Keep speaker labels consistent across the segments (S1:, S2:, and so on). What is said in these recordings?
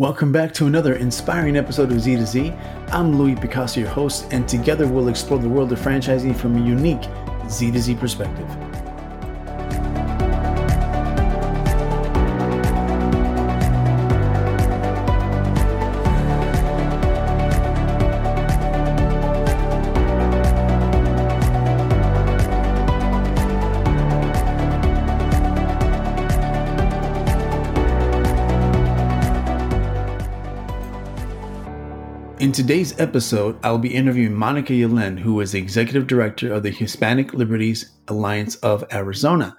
S1: Welcome back to another inspiring episode of Z to Z. I'm Louis Picasso, your host, and together we'll explore the world of franchising from a unique Z to Z perspective. In today's episode, I'll be interviewing Monica Yelin, who is the executive director of the Hispanic Liberties Alliance of Arizona.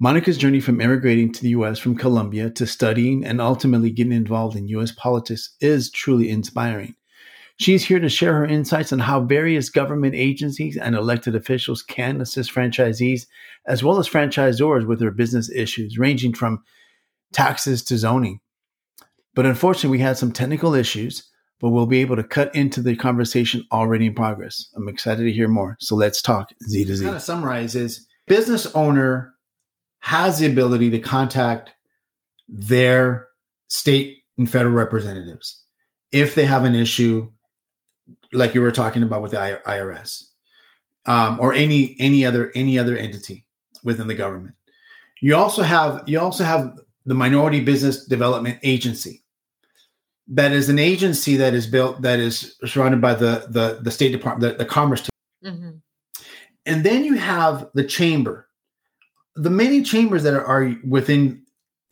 S1: Monica's journey from immigrating to the U.S. from Colombia to studying and ultimately getting involved in U.S. politics is truly inspiring. She's here to share her insights on how various government agencies and elected officials can assist franchisees as well as franchisors with their business issues, ranging from taxes to zoning. But unfortunately, we had some technical issues but we'll be able to cut into the conversation already in progress. I'm excited to hear more. So let's talk Z to Z. Kind of summarize is business owner has the ability to contact their state and federal representatives if they have an issue like you were talking about with the IRS um, or any any other any other entity within the government. You also have you also have the Minority Business Development Agency that is an agency that is built that is surrounded by the the, the State Department, the, the Commerce. Mm-hmm. And then you have the chamber, the many chambers that are, are within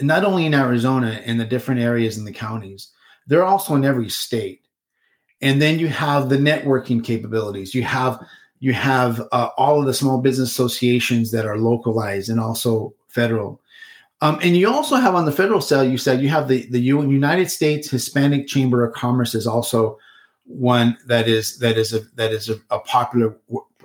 S1: not only in Arizona and the different areas in the counties, they're also in every state. And then you have the networking capabilities. You have you have uh, all of the small business associations that are localized and also federal. Um, and you also have on the federal side, you said you have the, the United States Hispanic Chamber of Commerce is also one that is that is a that is a, a popular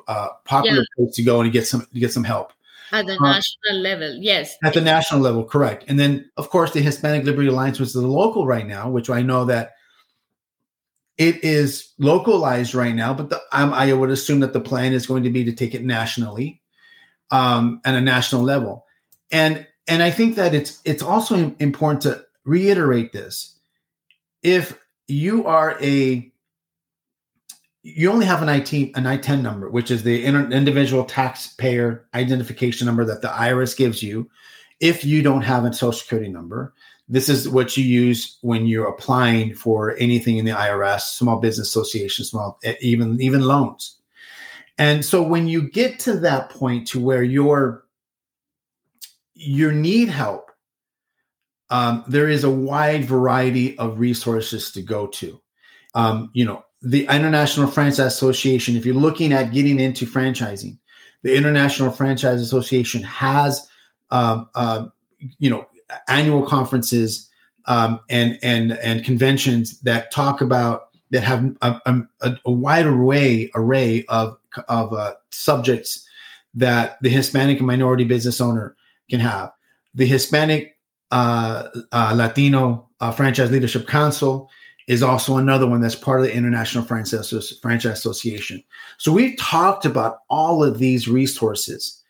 S1: uh, popular yeah. place to go and get some to get some help
S2: at the um, national level. Yes,
S1: at the national level, correct. And then of course the Hispanic Liberty Alliance, which is the local right now, which I know that it is localized right now, but the, um, I would assume that the plan is going to be to take it nationally um, at a national level. And and I think that it's it's also important to reiterate this. If you are a you only have an IT an ITIN number, which is the individual taxpayer identification number that the IRS gives you. If you don't have a social security number, this is what you use when you're applying for anything in the IRS, small business association, small even even loans. And so when you get to that point to where you're you need help, um, there is a wide variety of resources to go to. Um, you know, the International Franchise Association, if you're looking at getting into franchising, the International Franchise Association has, um, uh, you know, annual conferences um, and and and conventions that talk about that have a, a, a wide array array of of uh, subjects that the Hispanic and minority business owner can have. The Hispanic uh, uh, Latino uh, Franchise Leadership Council is also another one that's part of the International Franchise, Association. So we've talked about all of these resources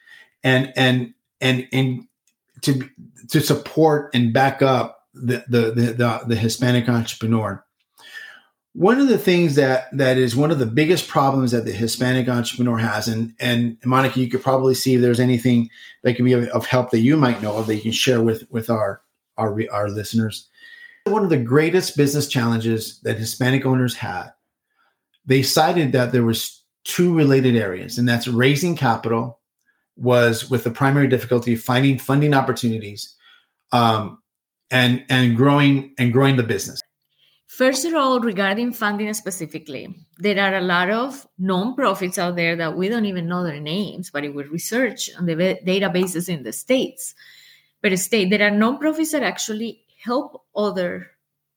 S1: and and and and to to support and back up the the the, the, the Hispanic entrepreneur one of the things that that is one of the biggest problems that the Hispanic entrepreneur has, and and Monica, you could probably see if there's anything that can be of, of help that you might know of that you can share with with our our our listeners. One of the greatest business challenges that Hispanic owners had, they cited that there was two related areas, and that's raising capital was with the primary difficulty finding funding opportunities, um, and and growing and growing the business.
S2: First of all, regarding funding specifically, there are a lot of nonprofits out there that we don't even know their names, but if we research on the databases in the states, but state there are nonprofits that actually help other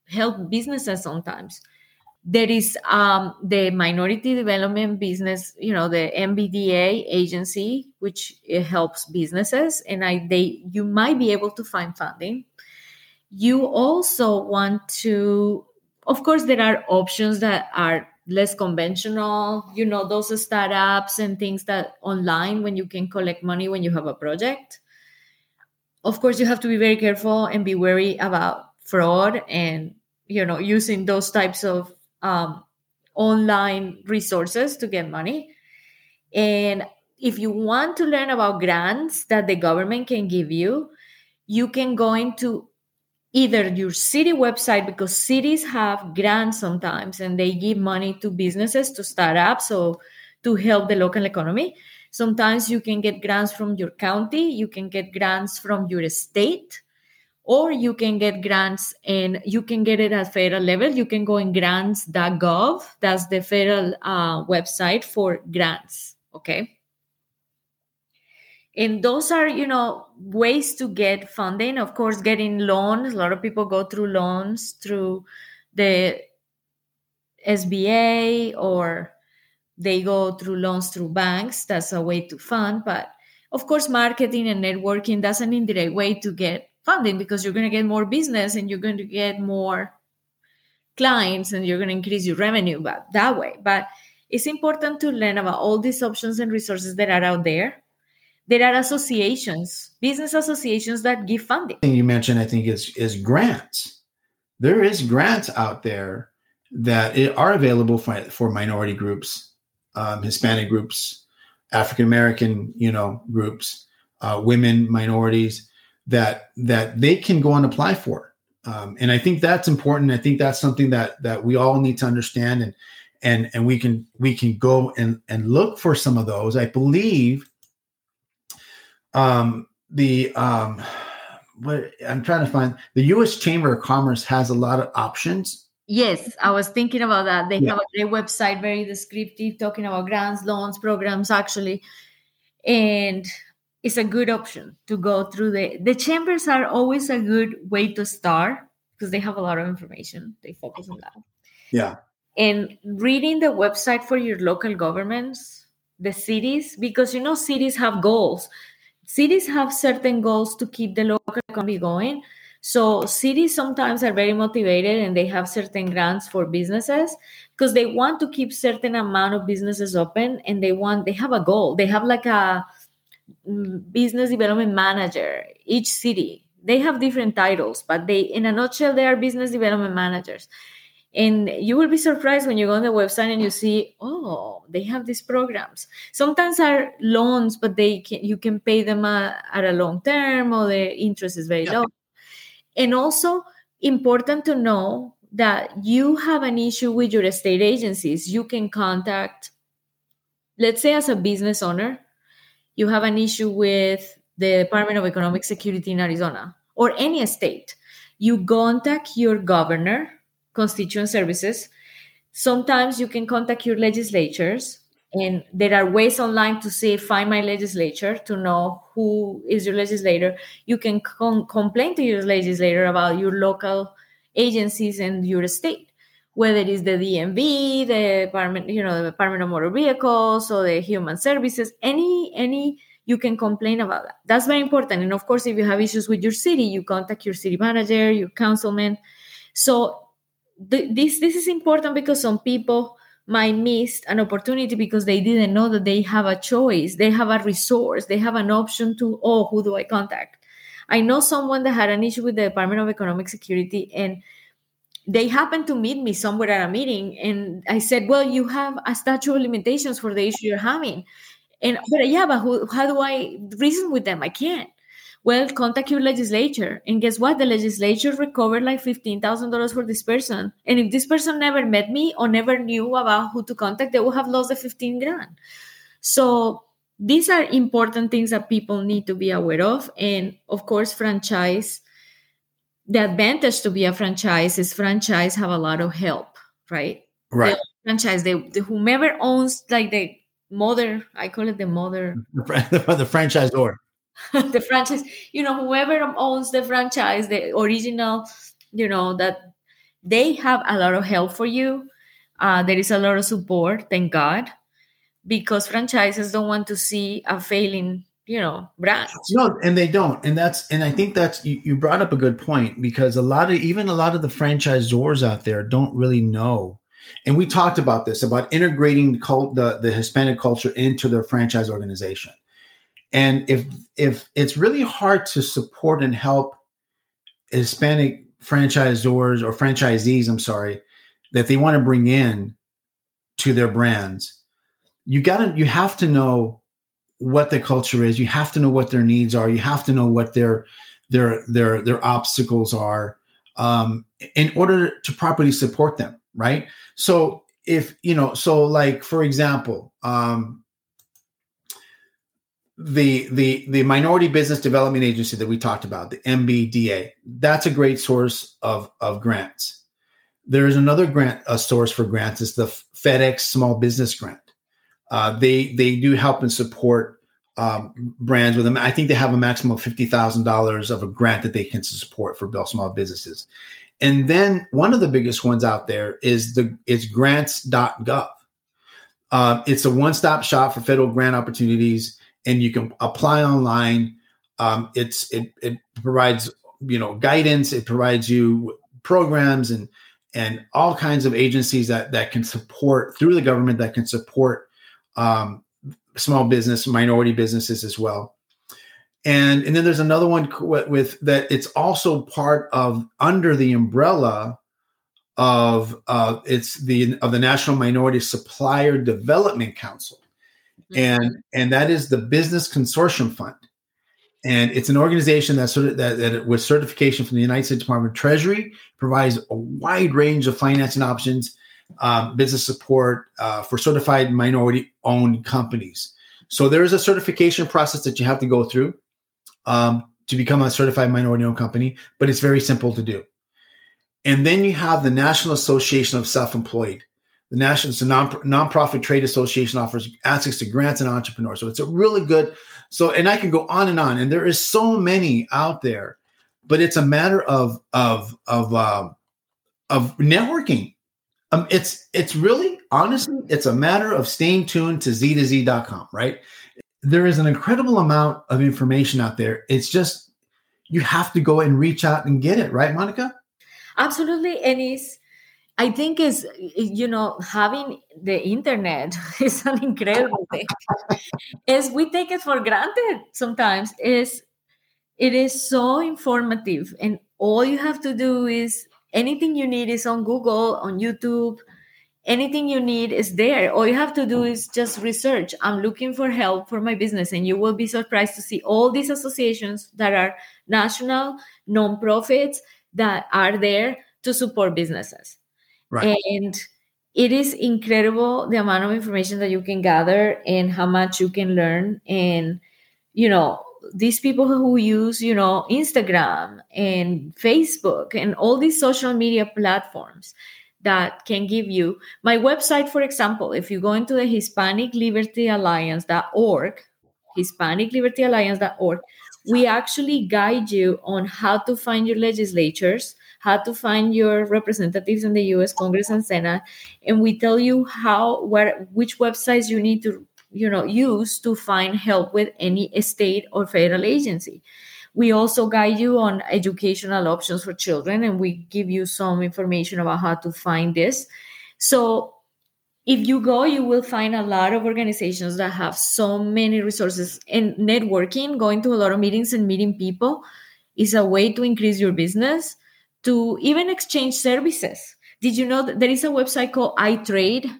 S2: help businesses sometimes. There is um, the Minority Development Business, you know, the MBDA agency, which helps businesses, and I they you might be able to find funding. You also want to of course, there are options that are less conventional, you know, those startups and things that online when you can collect money when you have a project. Of course, you have to be very careful and be wary about fraud and you know using those types of um, online resources to get money and if you want to learn about grants that the government can give you you can go into either your city website because cities have grants sometimes and they give money to businesses to start up so to help the local economy. Sometimes you can get grants from your county you can get grants from your state or you can get grants and you can get it at federal level. You can go in grants.gov that's the federal uh, website for grants okay and those are you know ways to get funding. Of course getting loans a lot of people go through loans through the sba or they go through loans through banks. That's a way to fund. But of course marketing and networking that's an indirect way to get funding because you're going to get more business and you're going to get more clients and you're going to increase your revenue but that way. But it's important to learn about all these options and resources that are out there there are associations, business associations that give funding.
S1: Thing you mentioned, I think, is is grants. There is grants out there that are available for, for minority groups, um, Hispanic groups, African American, you know, groups, uh, women, minorities that that they can go and apply for. Um, and I think that's important. I think that's something that that we all need to understand, and and and we can we can go and and look for some of those. I believe um, the um, what I'm trying to find the U.S. Chamber of Commerce has a lot of options.
S2: Yes, I was thinking about that. They yeah. have a great website, very descriptive, talking about grants, loans, programs, actually, and it's a good option to go through the the chambers are always a good way to start because they have a lot of information. They focus on that.
S1: Yeah.
S2: And reading the website for your local governments, the cities, because you know cities have goals cities have certain goals to keep the local economy going. So cities sometimes are very motivated and they have certain grants for businesses because they want to keep certain amount of businesses open and they want they have a goal. They have like a mm, business development manager each city. They have different titles, but they in a nutshell they are business development managers and you will be surprised when you go on the website and you see oh they have these programs. Sometimes are loans but they can you can pay them uh, at a long term or the interest is very yeah. low. And also important to know that you have an issue with your state agencies. You can contact let's say as a business owner you have an issue with the department of economic security in arizona or any state. You contact your governor constituent services. Sometimes you can contact your legislatures, and there are ways online to say, find my legislature to know who is your legislator. You can com- complain to your legislator about your local agencies and your state, whether it is the DMV, the department, you know, the Department of Motor Vehicles or the Human Services, any, any you can complain about that. That's very important. And of course, if you have issues with your city, you contact your city manager, your councilman. So this this is important because some people might miss an opportunity because they didn't know that they have a choice they have a resource they have an option to oh who do i contact? I know someone that had an issue with the department of economic security and they happened to meet me somewhere at a meeting and i said well you have a statute of limitations for the issue you're having. And but yeah but who, how do i reason with them? I can't well, contact your legislature. And guess what? The legislature recovered like $15,000 for this person. And if this person never met me or never knew about who to contact, they would have lost the 15 grand. So these are important things that people need to be aware of. And of course, franchise, the advantage to be a franchise is franchise have a lot of help, right?
S1: Right.
S2: The franchise, they, the, whomever owns like the mother, I call it the mother.
S1: The, the franchisor
S2: the franchise, you know, whoever owns the franchise, the original, you know, that they have a lot of help for you. Uh, there is a lot of support, thank God, because franchises don't want to see a failing, you know, brand.
S1: No, and they don't. And that's, and I think that's, you, you brought up a good point because a lot of, even a lot of the franchisors out there don't really know. And we talked about this about integrating the, the, the Hispanic culture into their franchise organization and if if it's really hard to support and help Hispanic franchisors or franchisees, I'm sorry, that they want to bring in to their brands, you got to you have to know what the culture is. You have to know what their needs are. You have to know what their their their their obstacles are um, in order to properly support them. Right. So if you know, so like for example, um, the the the Minority Business Development Agency that we talked about, the MBDA, that's a great source of of grants. There is another grant a source for grants is the FedEx Small Business Grant. Uh, they they do help and support um, brands with them. I think they have a maximum of fifty thousand dollars of a grant that they can support for small businesses. And then one of the biggest ones out there is the is grants.gov. Uh, it's a one-stop shop for federal grant opportunities, and you can apply online. Um, it's it it provides you know guidance. It provides you programs and and all kinds of agencies that that can support through the government that can support um, small business, minority businesses as well. And, and then there's another one with, with that it's also part of under the umbrella of uh, it's the of the National Minority Supplier Development Council. And and that is the Business Consortium Fund, and it's an organization that sort of that, that with certification from the United States Department of Treasury provides a wide range of financing options um, business support uh, for certified minority owned companies. So there is a certification process that you have to go through um, to become a certified minority owned company, but it's very simple to do. And then you have the National Association of Self Employed. The National it's a non nonprofit trade association offers access to grants and entrepreneurs. So it's a really good. So and I can go on and on, and there is so many out there, but it's a matter of of of uh, of networking um, it's it's really honestly, it's a matter of staying tuned to z to z.com, right? There is an incredible amount of information out there. It's just you have to go and reach out and get it, right, Monica?
S2: Absolutely. And it's I think is you know having the internet is an incredible thing. Is we take it for granted sometimes. Is it is so informative, and all you have to do is anything you need is on Google, on YouTube. Anything you need is there. All you have to do is just research. I'm looking for help for my business, and you will be surprised to see all these associations that are national nonprofits that are there to support businesses. Right. And it is incredible the amount of information that you can gather and how much you can learn. And, you know, these people who use you know instagram and facebook and all these social media platforms that can give you my website for example if you go into the hispanic liberty alliance.org hispanic liberty alliance.org we actually guide you on how to find your legislatures how to find your representatives in the US Congress and Senate. And we tell you how where which websites you need to you know use to find help with any state or federal agency. We also guide you on educational options for children and we give you some information about how to find this. So if you go you will find a lot of organizations that have so many resources and networking going to a lot of meetings and meeting people is a way to increase your business to even exchange services did you know that there is a website called iTrade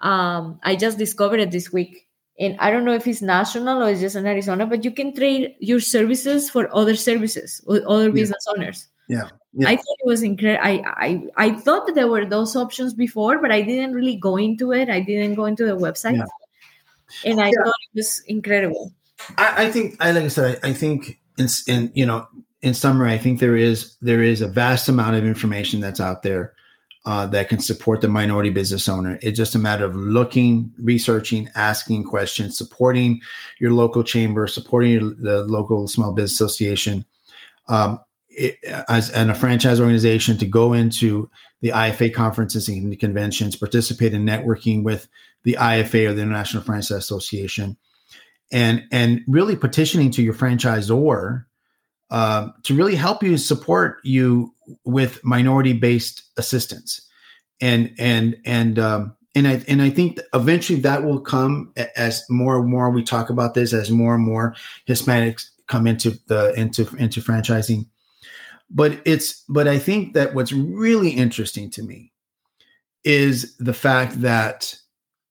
S2: um, I just discovered it this week. And I don't know if it's national or it's just in Arizona, but you can trade your services for other services with other yeah. business owners.
S1: Yeah. yeah.
S2: I thought it was incredible. I, I I thought that there were those options before, but I didn't really go into it. I didn't go into the website. Yeah. And I thought it was incredible.
S1: I, I think I like I said, I, I think in, in you know, in summary, I think there is there is a vast amount of information that's out there uh, that can support the minority business owner. It's just a matter of looking, researching, asking questions, supporting your local chamber, supporting your, the local small business association, um, it, as and a franchise organization to go into the IFA conferences and conventions, participate in networking with the IFA or the International Franchise Association, and and really petitioning to your franchisor um, to really help you support you with minority based assistance and and and um, and I and I think eventually that will come as more and more we talk about this as more and more Hispanics come into the into into franchising. but it's but I think that what's really interesting to me is the fact that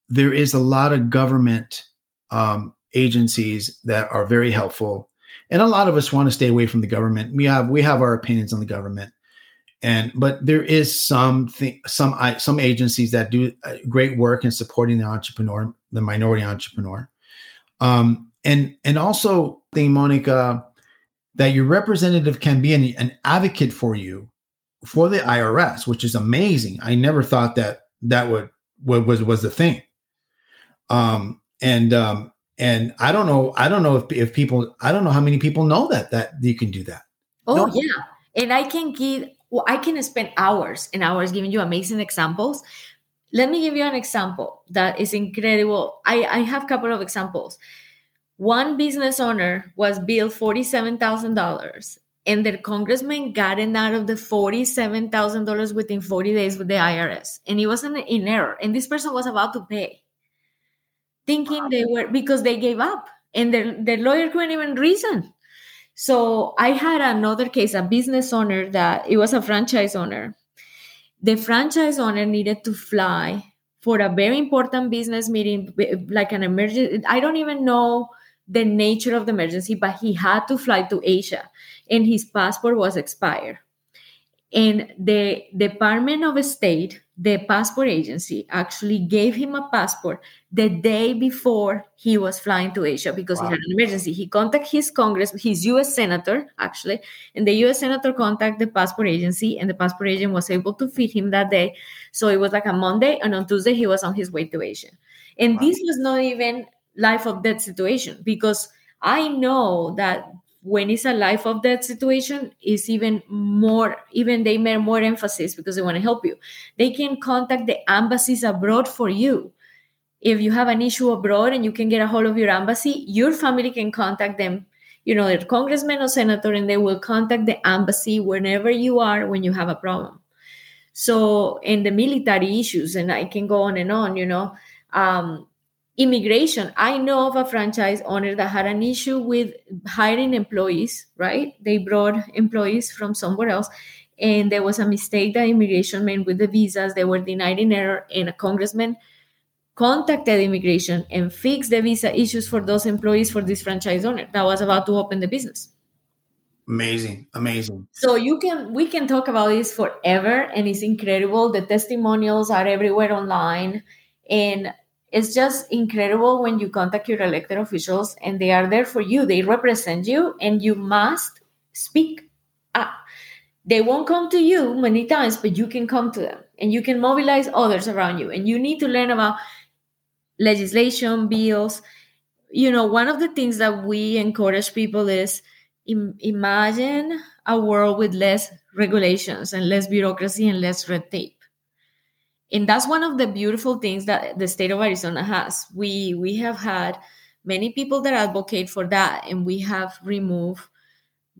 S1: there is a lot of government um, agencies that are very helpful, and a lot of us want to stay away from the government. We have we have our opinions on the government, and but there is some th- some some agencies that do uh, great work in supporting the entrepreneur, the minority entrepreneur, um, and and also thing, Monica that your representative can be an, an advocate for you for the IRS, which is amazing. I never thought that that would, would was was the thing. Um, and um, and I don't know, I don't know if if people, I don't know how many people know that that you can do that.
S2: Oh no. yeah, and I can give, well, I can spend hours and hours giving you amazing examples. Let me give you an example that is incredible. I I have a couple of examples. One business owner was billed $47,000 and their congressman got it out of the $47,000 within 40 days with the IRS. And he wasn't in error. And this person was about to pay, thinking they were because they gave up and their, their lawyer couldn't even reason. So I had another case, a business owner that it was a franchise owner. The franchise owner needed to fly for a very important business meeting, like an emergency. I don't even know the nature of the emergency, but he had to fly to Asia and his passport was expired. And the Department of State, the passport agency, actually gave him a passport the day before he was flying to Asia because wow. he had an emergency. He contacted his Congress, his US senator, actually, and the US senator contacted the passport agency, and the passport agent was able to feed him that day. So it was like a Monday, and on Tuesday, he was on his way to Asia. And wow. this was not even life of death situation because I know that when it's a life of death situation is even more even they make more emphasis because they want to help you. They can contact the embassies abroad for you. If you have an issue abroad and you can get a hold of your embassy your family can contact them. You know their congressman or senator and they will contact the embassy whenever you are when you have a problem. So in the military issues and i can go on and on you know. Um, immigration. I know of a franchise owner that had an issue with hiring employees right? They brought employees from somewhere else and there was a mistake that immigration made with the visas they were denied in error and a congressman contacted immigration and fixed the visa issues for those employees for this franchise owner that was about to open the business.
S1: Amazing amazing.
S2: So you can we can talk about this forever and it's incredible. The testimonials are everywhere online and it's just incredible when you contact your elected officials and they are there for you. They represent you and you must speak up. They won't come to you many times but you can come to them and you can mobilize others around you. And you need to learn about legislation bills. You know one of the things that we encourage people is Im- imagine a world with less regulations and less bureaucracy and less red tape and that's one of the beautiful things that the state of arizona has. We we have had many people that advocate for that and we have removed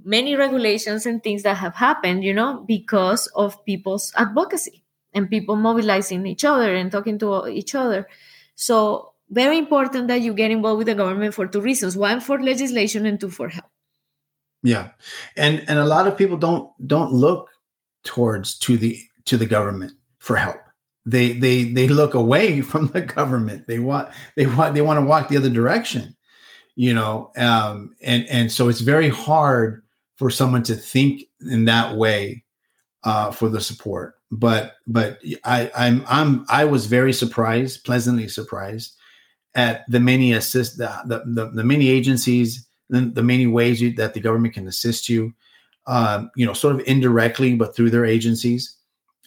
S2: many regulations and things that have happened you know because of people's advocacy and people mobilizing each other and talking to each other. So very important that you get involved with the government for two reasons. One for legislation and two for help.
S1: Yeah. And and a lot of people don't don't look towards to the to the government for help they they they look away from the government. They want they want they want to walk the other direction you know um and and so it's very hard for someone to think in that way uh for the support. But but i i'm i'm i was very surprised pleasantly surprised at the many assist the the, the, the many agencies the, the many ways you, that the government can assist you um you know sort of indirectly but through their agencies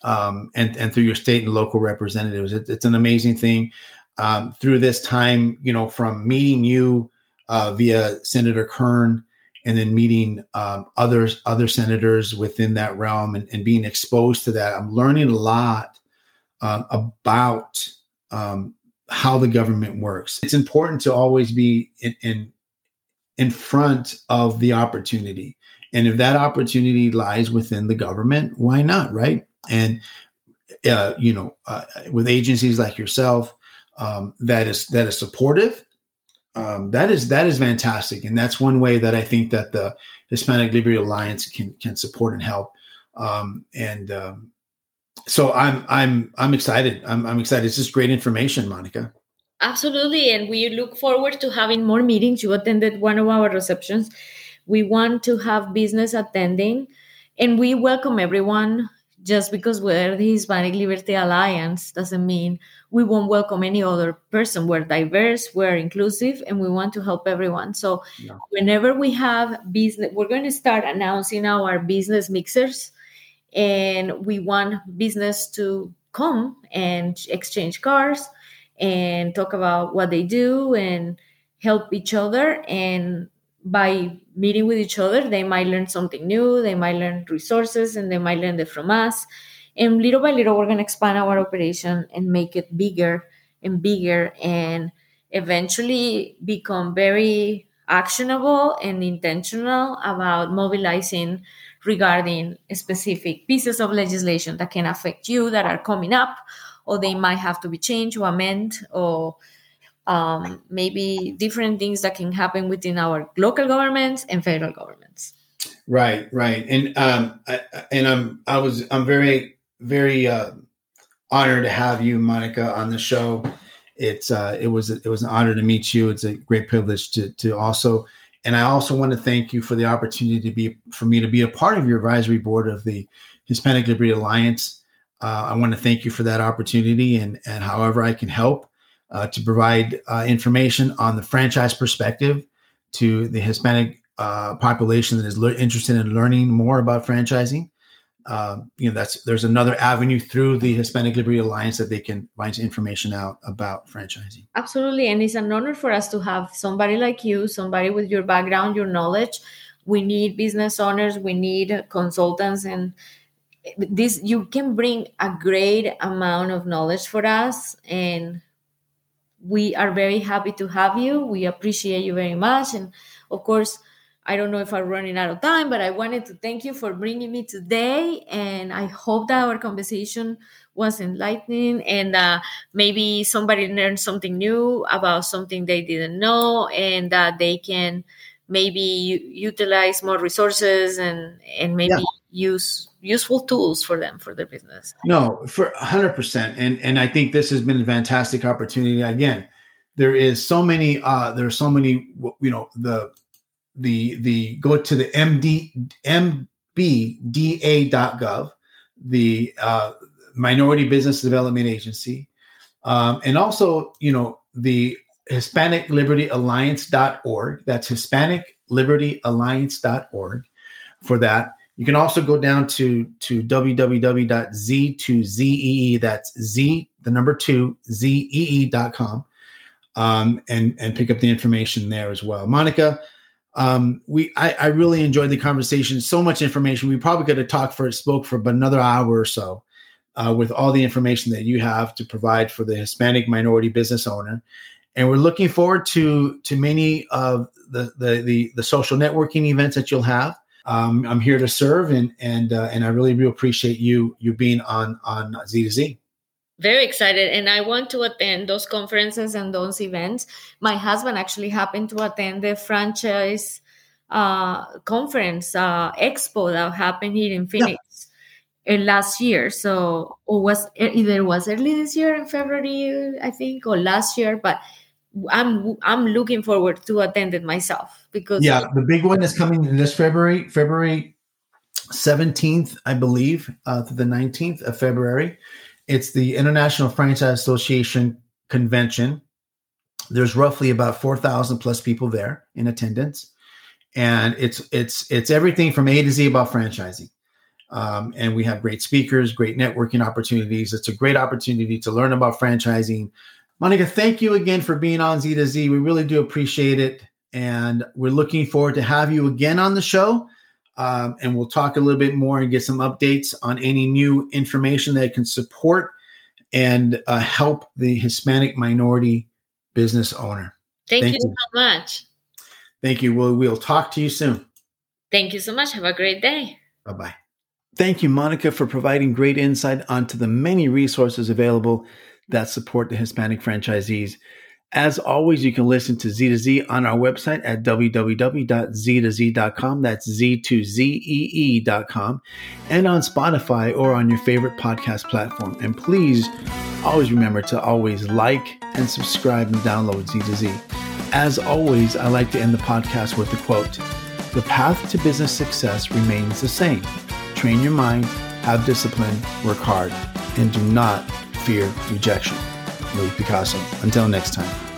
S1: um, and and through your state and local representatives. It, it's an amazing thing. Um, through this time, you know, from meeting you uh, via Senator Kern and then meeting um, others other senators within that realm and, and, being exposed to that, I'm learning a lot uh, about um, how the government works. It's important to always be in, in in front of the opportunity. And if that opportunity lies within the government, why not, right? And uh, you know uh, with agencies like yourself um, that is that is supportive um, that is that is fantastic and that's one way that i think that the Hispanic Liberty Alliance can can support and help. Um, and um, so I'm I'm I'm excited. I'm I'm excited. It's just great information, Monica.
S2: Absolutely, and we look forward to having more meetings. You attended one of our receptions. We want to have business attending, and we welcome everyone just because we're the Hispanic Liberty Alliance doesn't mean we won't welcome any other person. We're diverse, we're inclusive, and we want to help everyone. So, yeah. whenever we have business, we're going to start announcing our business mixers, and we want business to come and exchange cars and talk about what they do and help each other. And by meeting with each other, they might learn something new, they might learn resources, and they might learn it from us. And little by little, we're going to expand our operation and make it bigger and bigger and eventually become very actionable and intentional about mobilizing regarding specific pieces of legislation that can affect you that are coming up or they might have to be changed or amended or um, maybe different things that can happen within our local governments and federal governments.
S1: Right, right, and um, I, and I'm I was I'm very very uh, honored to have you, Monica, on the show. It's uh, it was it was an honor to meet you. It's a great privilege to to also, and I also want to thank you for the opportunity to be for me to be a part of your advisory board of the Hispanic Liberty Alliance. Uh, I want to thank you for that opportunity, and and however I can help uh, to provide uh, information on the franchise perspective to the Hispanic uh, population that is le- interested in learning more about franchising. Um, you know, that's there's another avenue through the Hispanic Liberty Alliance that they can find information out about franchising.
S2: Absolutely, and it's an honor for us to have somebody like you, somebody with your background, your knowledge. We need business owners, we need consultants, and this you can bring a great amount of knowledge for us and we are very happy to have you. We appreciate you very much. And of course, I don't know if I'm running out of time, but I wanted to thank you for bringing me today. And I hope that our conversation was enlightening and uh, maybe somebody learned something new about something they didn't know and that they can maybe utilize more resources and, and maybe yeah. use useful tools for them for their business.
S1: No, for 100%. And and I think this has been a fantastic opportunity again. There is so many uh there are so many you know the the the go to the MD mbda.gov, the uh, Minority Business Development Agency, um, and also you know the Hispanic Liberty Alliance.org. That's Hispanic Liberty Alliance.org for that. You can also go down to to www.z2zee. That's z the number two zee.com, um, and and pick up the information there as well. Monica, um, we I, I really enjoyed the conversation. So much information. We probably could have talked for spoke for about another hour or so. Uh, with all the information that you have to provide for the Hispanic minority business owner, and we're looking forward to to many of the the the, the social networking events that you'll have um, I'm here to serve, and and uh, and I really do appreciate you you being on on Z to Z.
S2: Very excited, and I want to attend those conferences and those events. My husband actually happened to attend the franchise uh, conference uh, expo that happened here in Phoenix. Yeah uh, last year so or was either was early this year in february i think or last year but I'm I'm looking forward to attend it myself because
S1: yeah, the big one is coming in this February, February 17th, I believe, uh, to the 19th of February. It's the International Franchise Association convention. There's roughly about 4,000 plus people there in attendance, and it's it's it's everything from A to Z about franchising. Um, and we have great speakers, great networking opportunities. It's a great opportunity to learn about franchising, Monica, thank you again for being on Z to Z. We really do appreciate it. And we're looking forward to have you again on the show. Um, and we'll talk a little bit more and get some updates on any new information that can support and uh, help the Hispanic minority business owner.
S2: Thank, Thank you, you, so much.
S1: Thank you. We'll, we'll talk to you soon.
S2: Thank you so much. Have a great day.
S1: Bye bye. Thank you, Monica, for providing great insight onto the many resources available that support the Hispanic franchisees. As always, you can listen to Z to Z on our website at www.z2z.com. That's Z2ZEE.com and on Spotify or on your favorite podcast platform. And please always remember to always like and subscribe and download Z to Z. As always, I like to end the podcast with a quote The path to business success remains the same. Train your mind, have discipline, work hard, and do not fear rejection. Louis Picasso. Until next time.